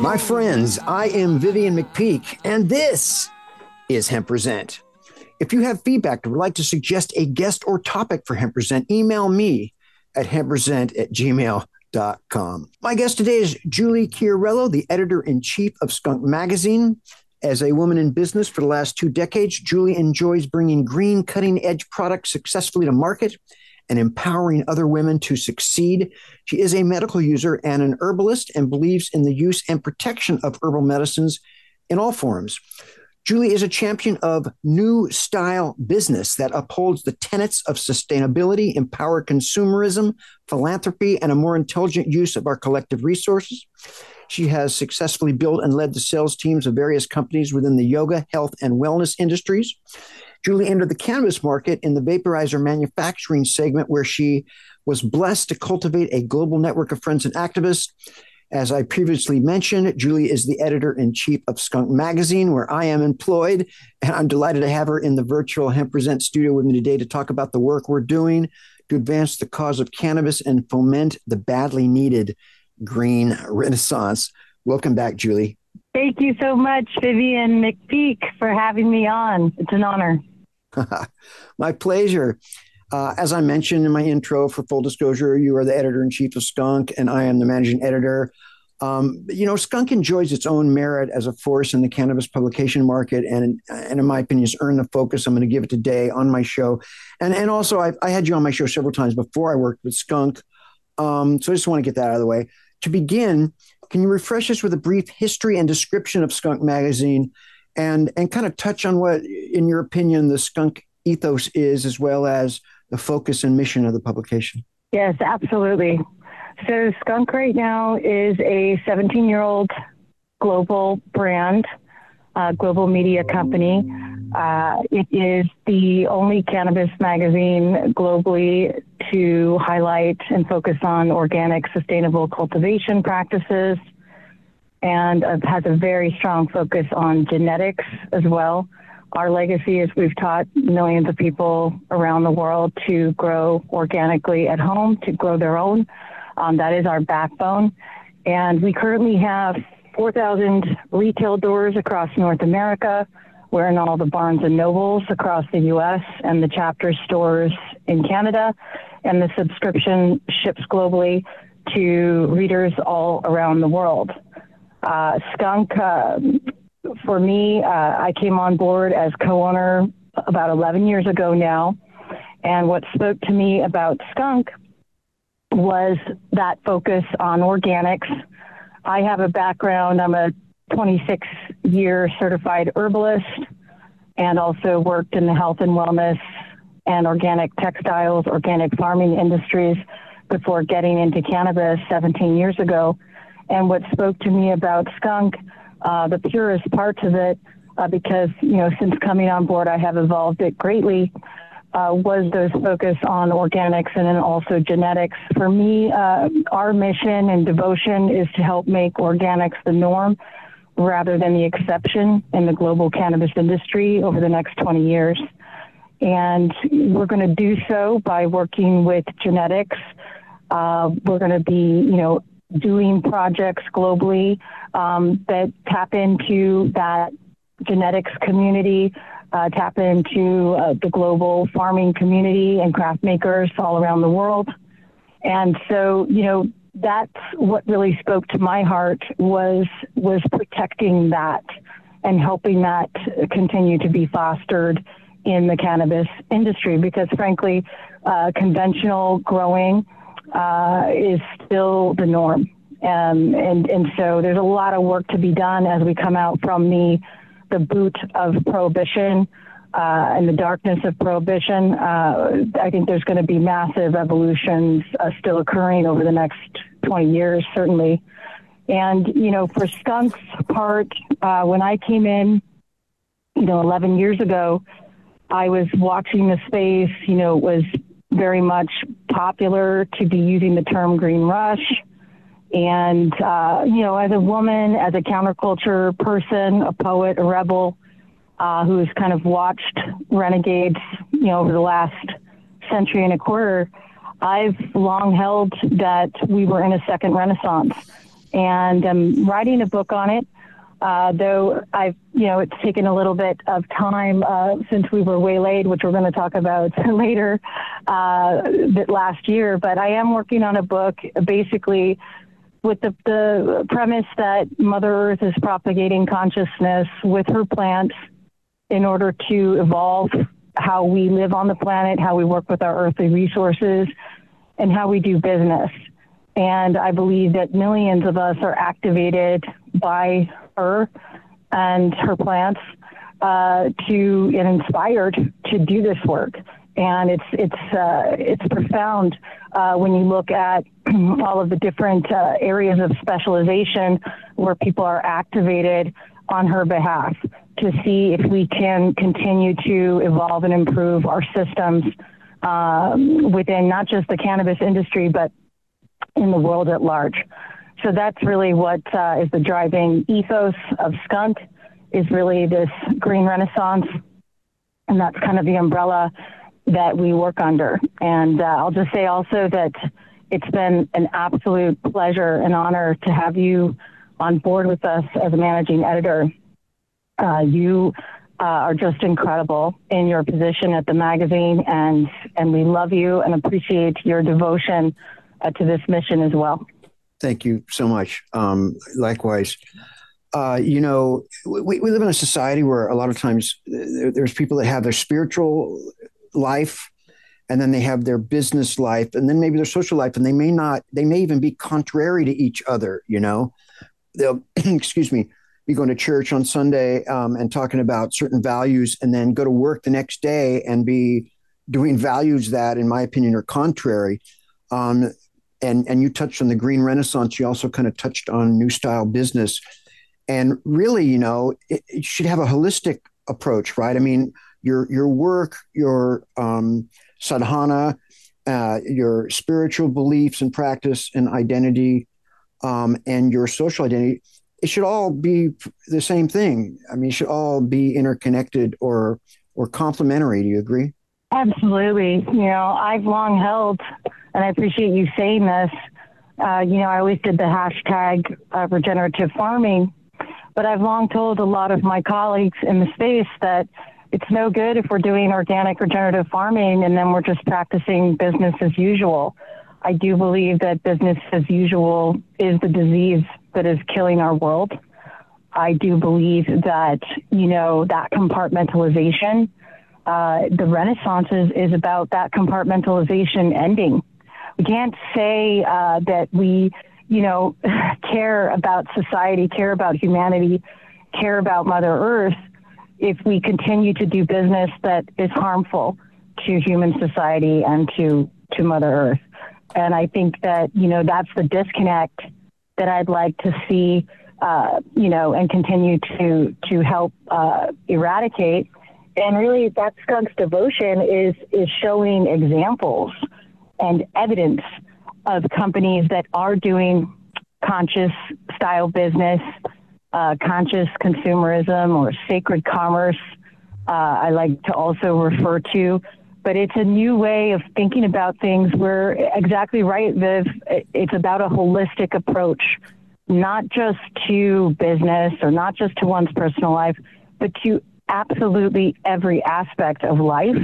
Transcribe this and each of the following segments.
My friends, I am Vivian McPeak, and this is Hemp Present. If you have feedback or would like to suggest a guest or topic for Hemp Present, email me at hempresent at gmail.com. My guest today is Julie Chiariello, the editor in chief of Skunk Magazine. As a woman in business for the last two decades, Julie enjoys bringing green, cutting edge products successfully to market and empowering other women to succeed. She is a medical user and an herbalist and believes in the use and protection of herbal medicines in all forms. Julie is a champion of new style business that upholds the tenets of sustainability, empower consumerism, philanthropy, and a more intelligent use of our collective resources. She has successfully built and led the sales teams of various companies within the yoga, health, and wellness industries. Julie entered the cannabis market in the vaporizer manufacturing segment, where she was blessed to cultivate a global network of friends and activists. As I previously mentioned, Julie is the editor in chief of Skunk Magazine, where I am employed. And I'm delighted to have her in the virtual Hemp Present studio with me today to talk about the work we're doing to advance the cause of cannabis and foment the badly needed green renaissance. Welcome back, Julie. Thank you so much, Vivian McPeak, for having me on. It's an honor. My pleasure. Uh, as I mentioned in my intro, for full disclosure, you are the editor in chief of Skunk, and I am the managing editor. Um, you know, Skunk enjoys its own merit as a force in the cannabis publication market, and, and in my opinion, has earned the focus I'm going to give it today on my show. And and also, I've, I had you on my show several times before I worked with Skunk, um, so I just want to get that out of the way. To begin, can you refresh us with a brief history and description of Skunk Magazine and and kind of touch on what, in your opinion, the skunk ethos is, as well as the focus and mission of the publication. Yes, absolutely. So, Skunk right now is a 17 year old global brand, uh, global media company. Uh, it is the only cannabis magazine globally to highlight and focus on organic, sustainable cultivation practices and uh, has a very strong focus on genetics as well. Our legacy is we've taught millions of people around the world to grow organically at home, to grow their own. Um, that is our backbone. And we currently have 4,000 retail doors across North America. We're in all the Barnes and Nobles across the U.S. and the Chapters stores in Canada. And the subscription ships globally to readers all around the world. Uh, Skunk, uh, for me, uh, I came on board as co owner about 11 years ago now. And what spoke to me about Skunk was that focus on organics. I have a background, I'm a 26 year certified herbalist and also worked in the health and wellness and organic textiles, organic farming industries before getting into cannabis 17 years ago. And what spoke to me about skunk, uh, the purest parts of it, uh, because you know since coming on board, I have evolved it greatly. Uh, was those focus on organics and then also genetics. For me, uh, our mission and devotion is to help make organics the norm rather than the exception in the global cannabis industry over the next 20 years. And we're going to do so by working with genetics. Uh, we're going to be, you know, doing projects globally um, that tap into that genetics community, uh, tap into uh, the global farming community and craft makers all around the world. And so, you know, that's what really spoke to my heart was was protecting that and helping that continue to be fostered in the cannabis industry because frankly uh, conventional growing uh, is still the norm. Um, and, and so there's a lot of work to be done as we come out from the, the boot of prohibition. Uh, and the darkness of prohibition. Uh, I think there's going to be massive evolutions uh, still occurring over the next 20 years, certainly. And, you know, for Skunk's part, uh, when I came in, you know, 11 years ago, I was watching the space, you know, it was very much popular to be using the term green rush. And, uh, you know, as a woman, as a counterculture person, a poet, a rebel, uh, who's kind of watched renegades, you know, over the last century and a quarter, I've long held that we were in a second renaissance. And I'm writing a book on it. Uh, though I've, you know, it's taken a little bit of time uh, since we were waylaid, which we're going to talk about later, uh, bit last year. But I am working on a book basically with the, the premise that Mother Earth is propagating consciousness with her plants in order to evolve how we live on the planet, how we work with our earthly resources, and how we do business. And I believe that millions of us are activated by her and her plants uh, to and inspired to do this work. And it's it's uh, it's profound uh, when you look at all of the different uh, areas of specialization where people are activated on her behalf to see if we can continue to evolve and improve our systems um, within not just the cannabis industry, but in the world at large. So that's really what uh, is the driving ethos of Skunk is really this green renaissance. And that's kind of the umbrella that we work under. And uh, I'll just say also that it's been an absolute pleasure and honor to have you on board with us as a managing editor. Uh, you uh, are just incredible in your position at the magazine, and and we love you and appreciate your devotion uh, to this mission as well. Thank you so much. Um, likewise. Uh, you know, we, we live in a society where a lot of times there's people that have their spiritual life and then they have their business life and then maybe their social life and they may not they may even be contrary to each other you know they'll excuse me be going to church on sunday um, and talking about certain values and then go to work the next day and be doing values that in my opinion are contrary. Um, and and you touched on the green renaissance. You also kind of touched on new style business. And really you know it, it should have a holistic approach right? I mean your your work your um, sadhana uh, your spiritual beliefs and practice and identity um, and your social identity it should all be the same thing i mean it should all be interconnected or or complementary do you agree absolutely you know i've long held and I appreciate you saying this. Uh, you know, I always did the hashtag uh, regenerative farming, but I've long told a lot of my colleagues in the space that it's no good if we're doing organic regenerative farming and then we're just practicing business as usual. I do believe that business as usual is the disease that is killing our world. I do believe that, you know, that compartmentalization, uh, the Renaissance is, is about that compartmentalization ending we can't say uh, that we, you know, care about society, care about humanity, care about Mother Earth if we continue to do business that is harmful to human society and to to Mother Earth. And I think that you know that's the disconnect that I'd like to see, uh, you know, and continue to to help uh, eradicate. And really, that skunk's devotion is is showing examples and evidence of companies that are doing conscious style business, uh, conscious consumerism, or sacred commerce. Uh, I like to also refer to, but it's a new way of thinking about things. We're exactly right, Viv. It's about a holistic approach, not just to business or not just to one's personal life, but to absolutely every aspect of life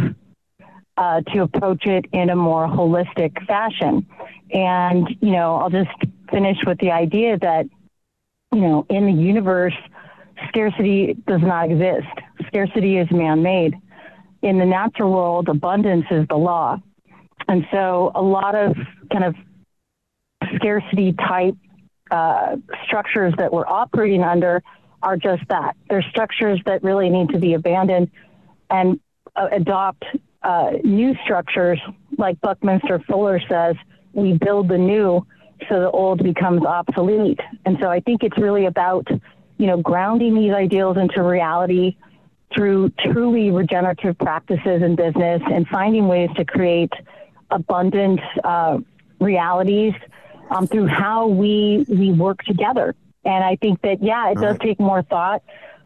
uh, to approach it in a more holistic fashion. And, you know, I'll just finish with the idea that, you know, in the universe, scarcity does not exist. Scarcity is man made. In the natural world, abundance is the law. And so a lot of kind of scarcity type uh, structures that we're operating under are just that. They're structures that really need to be abandoned and uh, adopt uh, new structures, like Buckminster Fuller says, we build the new so the old becomes obsolete. And so I think it's really about, you know, grounding these ideals into reality through truly regenerative practices in business and finding ways to create abundant uh, realities um, through how we we work together. And I think that yeah, it All does right. take more thought,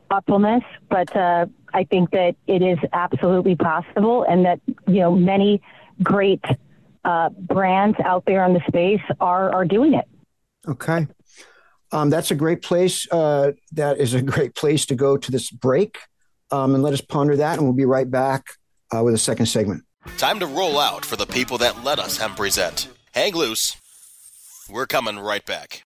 thoughtfulness, but uh, I think that it is absolutely possible, and that you know many great uh, brands out there in the space are are doing it. Okay. Um, that's a great place. Uh, that is a great place to go to this break. Um, and let us ponder that, and we'll be right back uh, with a second segment. Time to roll out for the people that let us hemp present. Hang loose. We're coming right back.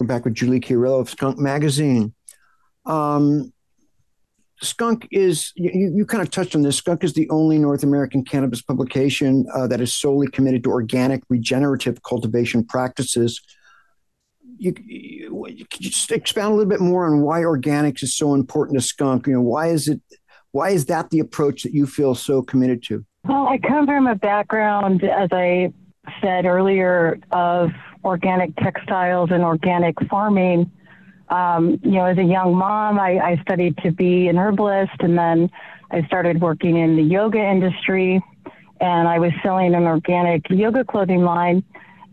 We're back with Julie Chiariello of Skunk Magazine. Um, Skunk is, you, you kind of touched on this. Skunk is the only North American cannabis publication uh, that is solely committed to organic regenerative cultivation practices. You, you, you just expound a little bit more on why organics is so important to Skunk? You know, why is it, why is that the approach that you feel so committed to? Well, I come from a background, as I said earlier, of organic textiles and organic farming. Um, you know, as a young mom, I, I studied to be an herbalist, and then I started working in the yoga industry, and I was selling an organic yoga clothing line.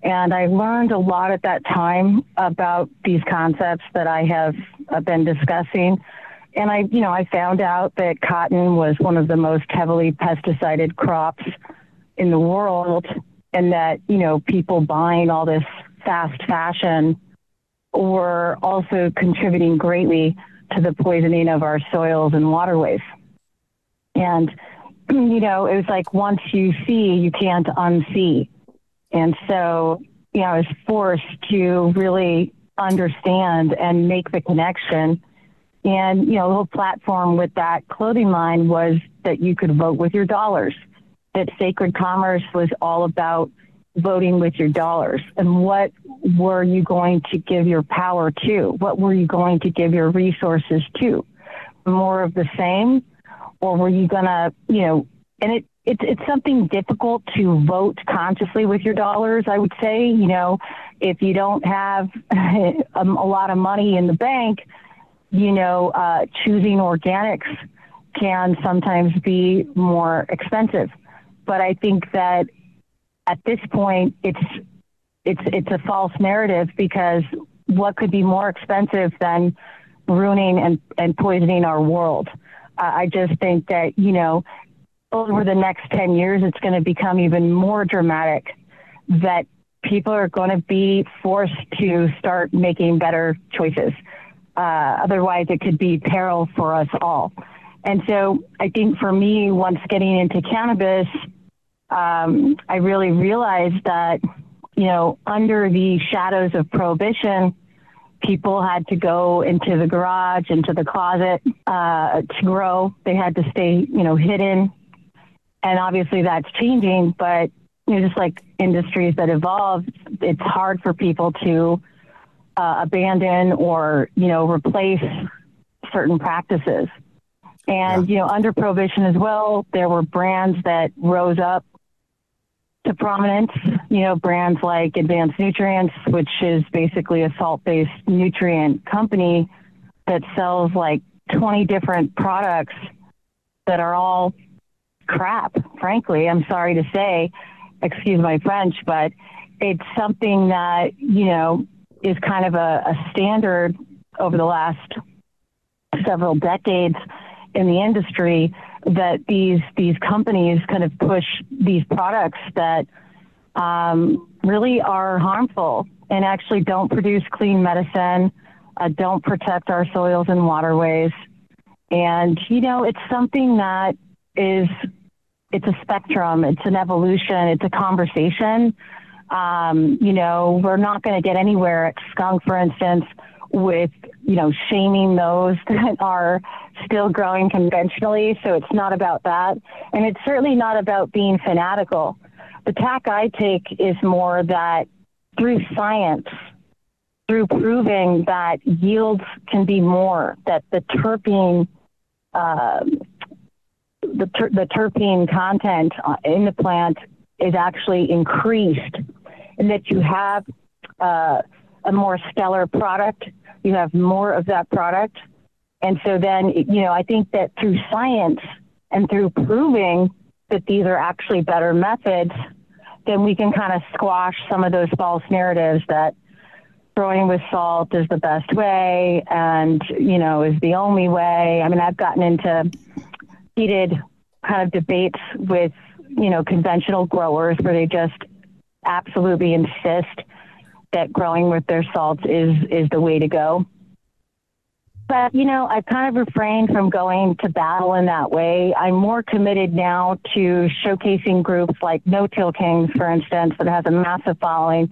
And I learned a lot at that time about these concepts that I have uh, been discussing. And I, you know, I found out that cotton was one of the most heavily pesticided crops in the world and that you know people buying all this fast fashion were also contributing greatly to the poisoning of our soils and waterways. And you know, it was like once you see, you can't unsee. And so, you know, I was forced to really understand and make the connection. And, you know, the whole platform with that clothing line was that you could vote with your dollars that sacred commerce was all about voting with your dollars and what were you going to give your power to? What were you going to give your resources to? More of the same? Or were you going to, you know, and it, it's, it's something difficult to vote consciously with your dollars, I would say. You know, if you don't have um, a lot of money in the bank, you know, uh, choosing organics can sometimes be more expensive. But I think that at this point, it's it's it's a false narrative because what could be more expensive than ruining and, and poisoning our world? Uh, I just think that you know over the next 10 years, it's going to become even more dramatic that people are going to be forced to start making better choices. Uh, otherwise, it could be peril for us all. And so I think for me, once getting into cannabis, um, I really realized that, you know, under the shadows of prohibition, people had to go into the garage, into the closet uh, to grow. They had to stay, you know, hidden. And obviously that's changing, but, you know, just like industries that evolve, it's hard for people to uh, abandon or, you know, replace certain practices. And, yeah. you know, under prohibition as well, there were brands that rose up to prominence, you know, brands like Advanced Nutrients, which is basically a salt based nutrient company that sells like 20 different products that are all crap, frankly. I'm sorry to say, excuse my French, but it's something that, you know, is kind of a, a standard over the last several decades in the industry that these these companies kind of push these products that um, really are harmful and actually don't produce clean medicine, uh, don't protect our soils and waterways, and you know it's something that is it's a spectrum, it's an evolution, it's a conversation. Um, you know, we're not going to get anywhere at Skunk, for instance, with you know shaming those that are still growing conventionally. So it's not about that, and it's certainly not about being fanatical. The tack I take is more that through science, through proving that yields can be more, that the terpene, uh, the, ter- the terpene content in the plant is actually increased, and that you have uh, a more stellar product, you have more of that product. And so then, you know, I think that through science and through proving that these are actually better methods, then we can kind of squash some of those false narratives that growing with salt is the best way and, you know, is the only way. I mean, I've gotten into heated kind of debates with, you know, conventional growers where they just absolutely insist that growing with their salts is is the way to go. But you know, I've kind of refrained from going to battle in that way. I'm more committed now to showcasing groups like No Till Kings, for instance, that has a massive following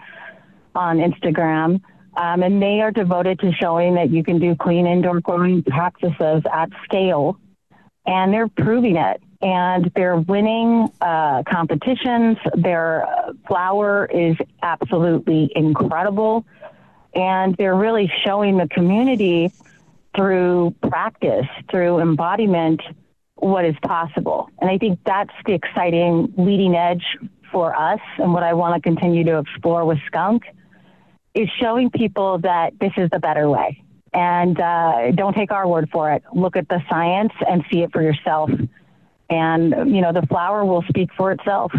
on Instagram. Um, and they are devoted to showing that you can do clean indoor growing practices at scale. And they're proving it and they're winning uh, competitions. Their flower is absolutely incredible, and they're really showing the community through practice, through embodiment, what is possible. And I think that's the exciting leading edge for us, and what I want to continue to explore with Skunk is showing people that this is the better way. And uh, don't take our word for it. Look at the science and see it for yourself and you know the flower will speak for itself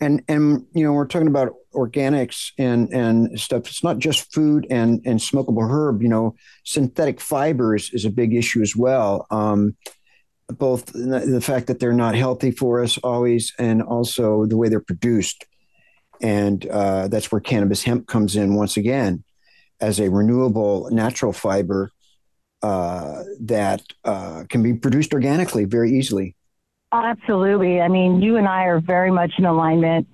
and and you know we're talking about organics and and stuff. It's not just food and and smokable herb you know synthetic fibers is a big issue as well. Um, both the fact that they're not healthy for us always and also the way they're produced. And uh, that's where cannabis hemp comes in once again as a renewable natural fiber uh, that uh, can be produced organically very easily Absolutely. I mean, you and I are very much in alignment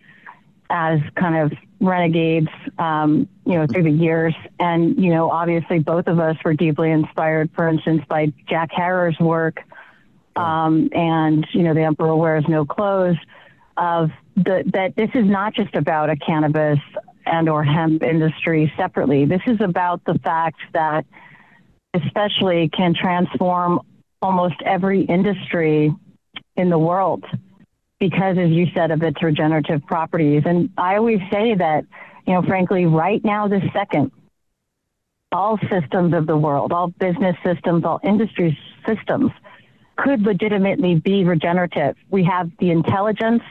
as kind of renegades, um, you know, through the years. And, you know, obviously both of us were deeply inspired, for instance, by Jack Herer's work um, and, you know, The Emperor Wears No Clothes of the, that this is not just about a cannabis and or hemp industry separately. This is about the fact that especially can transform almost every industry in the world because, as you said, of its regenerative properties. And I always say that, you know, frankly, right now, this second, all systems of the world, all business systems, all industry systems could legitimately be regenerative. We have the intelligence,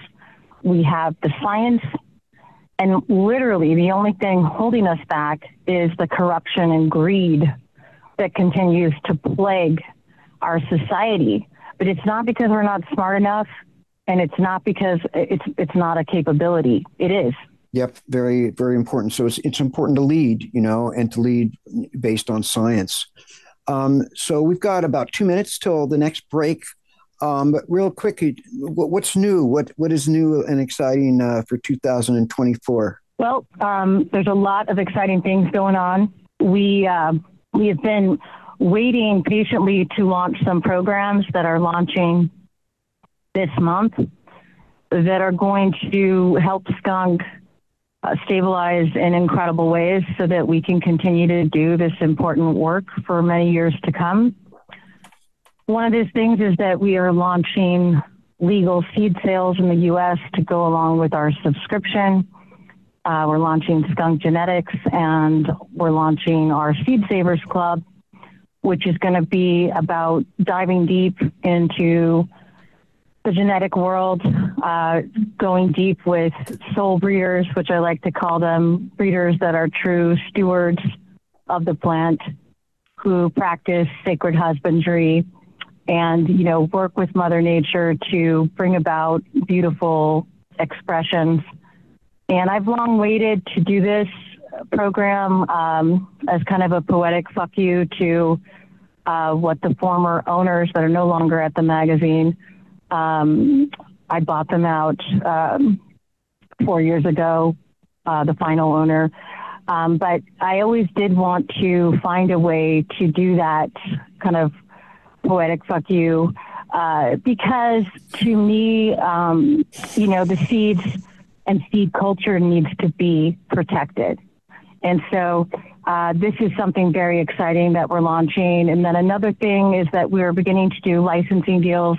we have the science, and literally the only thing holding us back is the corruption and greed that continues to plague our society but it's not because we're not smart enough and it's not because it's it's not a capability. It is. Yep very very important. So it's it's important to lead you know and to lead based on science. Um, so we've got about two minutes till the next break. Um, but real quick what's new? What what is new and exciting uh, for 2024 well um, there's a lot of exciting things going on. We uh, we have been waiting patiently to launch some programs that are launching this month that are going to help skunk uh, stabilize in incredible ways so that we can continue to do this important work for many years to come. One of those things is that we are launching legal seed sales in the US to go along with our subscription. Uh, we're launching Skunk Genetics and we're launching our Seed Savers Club which is going to be about diving deep into the genetic world, uh, going deep with soul breeders, which I like to call them breeders that are true stewards of the plant, who practice sacred husbandry and you know work with Mother Nature to bring about beautiful expressions. And I've long waited to do this program um, as kind of a poetic fuck you to uh, what the former owners that are no longer at the magazine. Um, I bought them out um, four years ago, uh, the final owner. Um, but I always did want to find a way to do that kind of poetic fuck you uh, because to me, um, you know, the seeds and seed culture needs to be protected. And so uh, this is something very exciting that we're launching. And then another thing is that we're beginning to do licensing deals.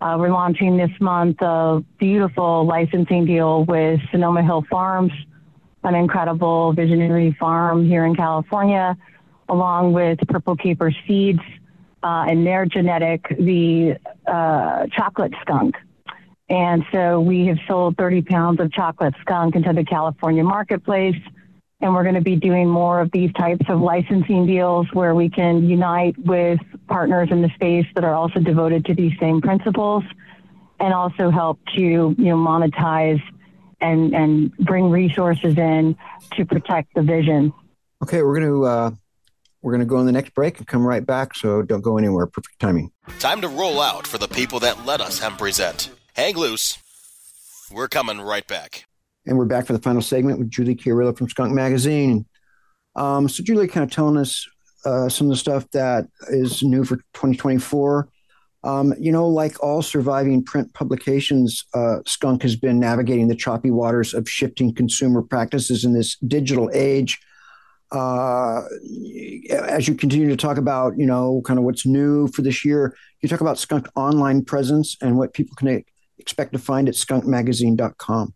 Uh, we're launching this month a beautiful licensing deal with Sonoma Hill Farms, an incredible visionary farm here in California, along with Purple Caper Seeds uh, and their genetic, the uh, chocolate skunk. And so we have sold 30 pounds of chocolate skunk into the California marketplace and we're going to be doing more of these types of licensing deals where we can unite with partners in the space that are also devoted to these same principles and also help to you know monetize and and bring resources in to protect the vision. Okay we're going to uh, we're going to go on the next break and come right back so don't go anywhere. Perfect timing. Time to roll out for the people that let us hemp present. Hang loose. We're coming right back and we're back for the final segment with Julie Chiariello from Skunk Magazine. Um, so, Julie, kind of telling us uh, some of the stuff that is new for 2024. Um, you know, like all surviving print publications, uh, Skunk has been navigating the choppy waters of shifting consumer practices in this digital age. Uh, as you continue to talk about, you know, kind of what's new for this year, you talk about Skunk online presence and what people can expect to find at skunkmagazine.com.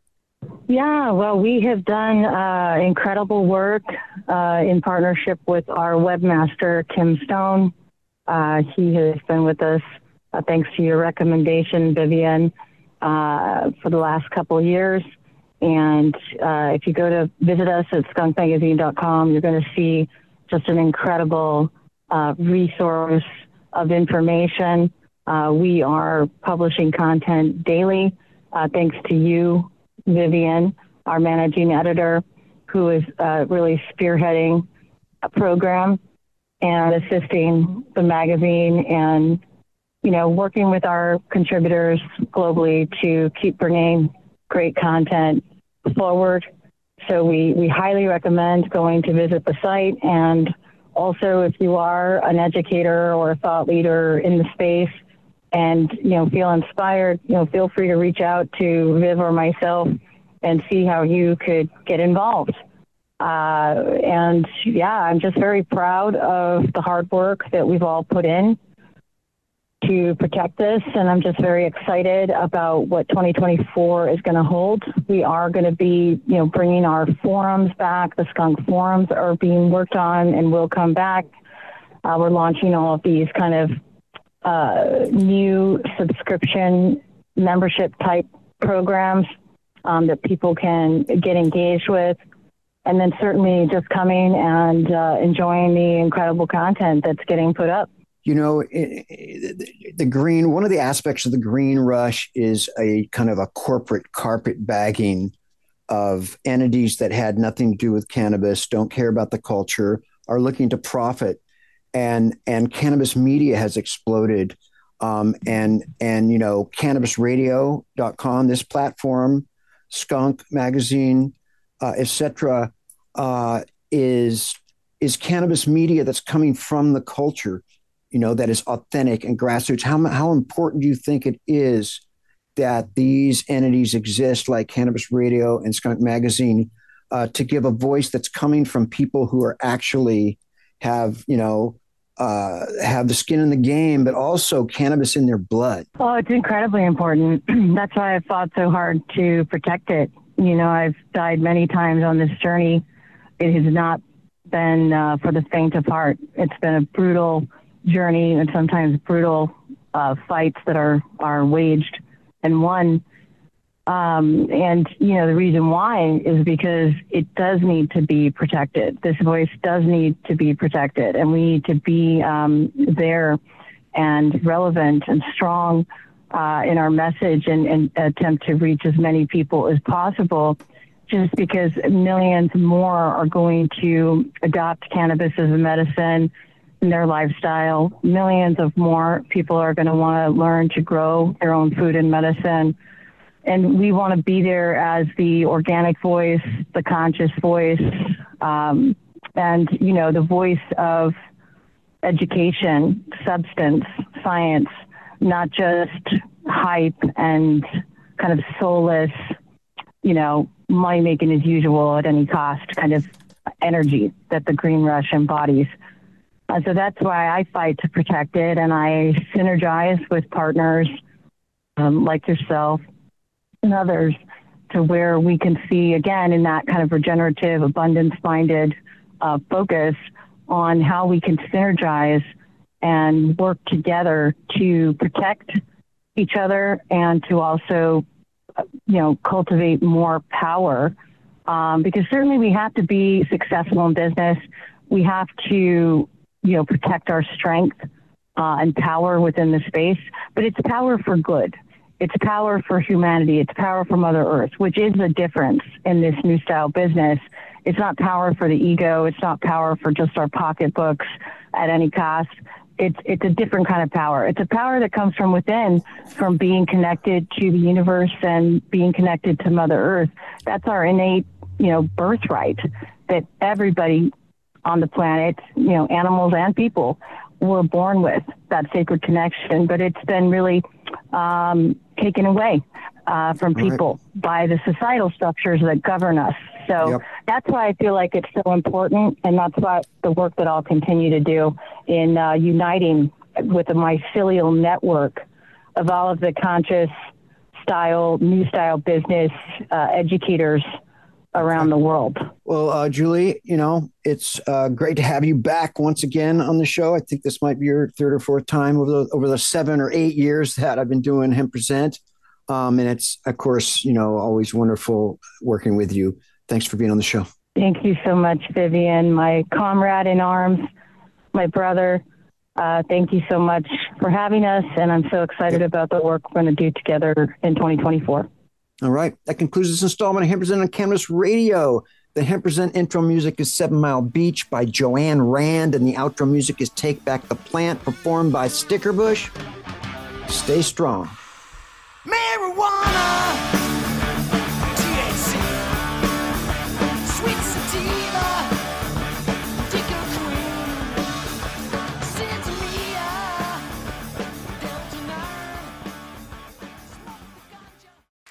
Yeah, well, we have done uh, incredible work uh, in partnership with our webmaster, Kim Stone. Uh, he has been with us, uh, thanks to your recommendation, Vivian, uh, for the last couple years. And uh, if you go to visit us at skunkmagazine.com, you're going to see just an incredible resource of information. we are publishing content daily, thanks to you Vivian, our managing editor, who is uh, really spearheading a program and assisting the magazine and you know working with our contributors globally to keep bringing great content forward. So we, we highly recommend going to visit the site. And also if you are an educator or a thought leader in the space and you know feel inspired, you know feel free to reach out to Viv or myself and see how you could get involved. Uh, and yeah, I'm just very proud of the hard work that we've all put in to protect this, and I'm just very excited about what 2024 is going to hold. We are going to be, you know, bringing our forums back. The skunk forums are being worked on and will come back. Uh, we're launching all of these kind of uh, new subscription membership type programs um, that people can get engaged with. And then certainly just coming and uh, enjoying the incredible content that's getting put up. You know, the green, one of the aspects of the green rush is a kind of a corporate carpet bagging of entities that had nothing to do with cannabis, don't care about the culture, are looking to profit and and cannabis media has exploded. Um, and and you know cannabisradio.com this platform skunk magazine uh, etc uh, is is cannabis media that's coming from the culture you know that is authentic and grassroots. How, how important do you think it is that these entities exist like cannabis radio and skunk magazine uh, to give a voice that's coming from people who are actually have you know uh, have the skin in the game, but also cannabis in their blood. Oh, it's incredibly important. That's why I've fought so hard to protect it. You know, I've died many times on this journey. It has not been uh, for the faint of heart. It's been a brutal journey and sometimes brutal uh, fights that are are waged and one. Um, and you know the reason why is because it does need to be protected. This voice does need to be protected, and we need to be um, there and relevant and strong uh, in our message and, and attempt to reach as many people as possible. Just because millions more are going to adopt cannabis as a medicine in their lifestyle, millions of more people are going to want to learn to grow their own food and medicine and we want to be there as the organic voice, the conscious voice, um, and you know the voice of education, substance, science, not just hype and kind of soulless, you know, money making as usual at any cost kind of energy that the green rush embodies. Uh, so that's why I fight to protect it, and I synergize with partners um, like yourself and others to where we can see again in that kind of regenerative, abundance minded uh, focus on how we can synergize and work together to protect each other and to also, uh, you know, cultivate more power. Um, because certainly we have to be successful in business. We have to, you know, protect our strength uh, and power within the space, but it's power for good. It's power for humanity. It's power for Mother Earth, which is the difference in this new style business. It's not power for the ego. It's not power for just our pocketbooks at any cost. It's, it's a different kind of power. It's a power that comes from within, from being connected to the universe and being connected to Mother Earth. That's our innate, you know, birthright that everybody on the planet, you know, animals and people were born with that sacred connection. But it's been really um, taken away uh, from people right. by the societal structures that govern us. So yep. that's why I feel like it's so important, and that's why the work that I'll continue to do in uh, uniting with the mycelial network of all of the conscious style, new style business uh, educators around the world. Well, uh, Julie, you know, it's uh, great to have you back once again on the show. I think this might be your third or fourth time over the over the seven or eight years that I've been doing Hemp Present. Um, and it's, of course, you know, always wonderful working with you. Thanks for being on the show. Thank you so much, Vivian, my comrade in arms, my brother. Uh, thank you so much for having us. And I'm so excited yep. about the work we're going to do together in 2024. All right. That concludes this installment of Hemp Present on Cannabis Radio. The Hemp Present intro music is Seven Mile Beach by Joanne Rand, and the outro music is Take Back the Plant, performed by Stickerbush. Stay strong. Marijuana.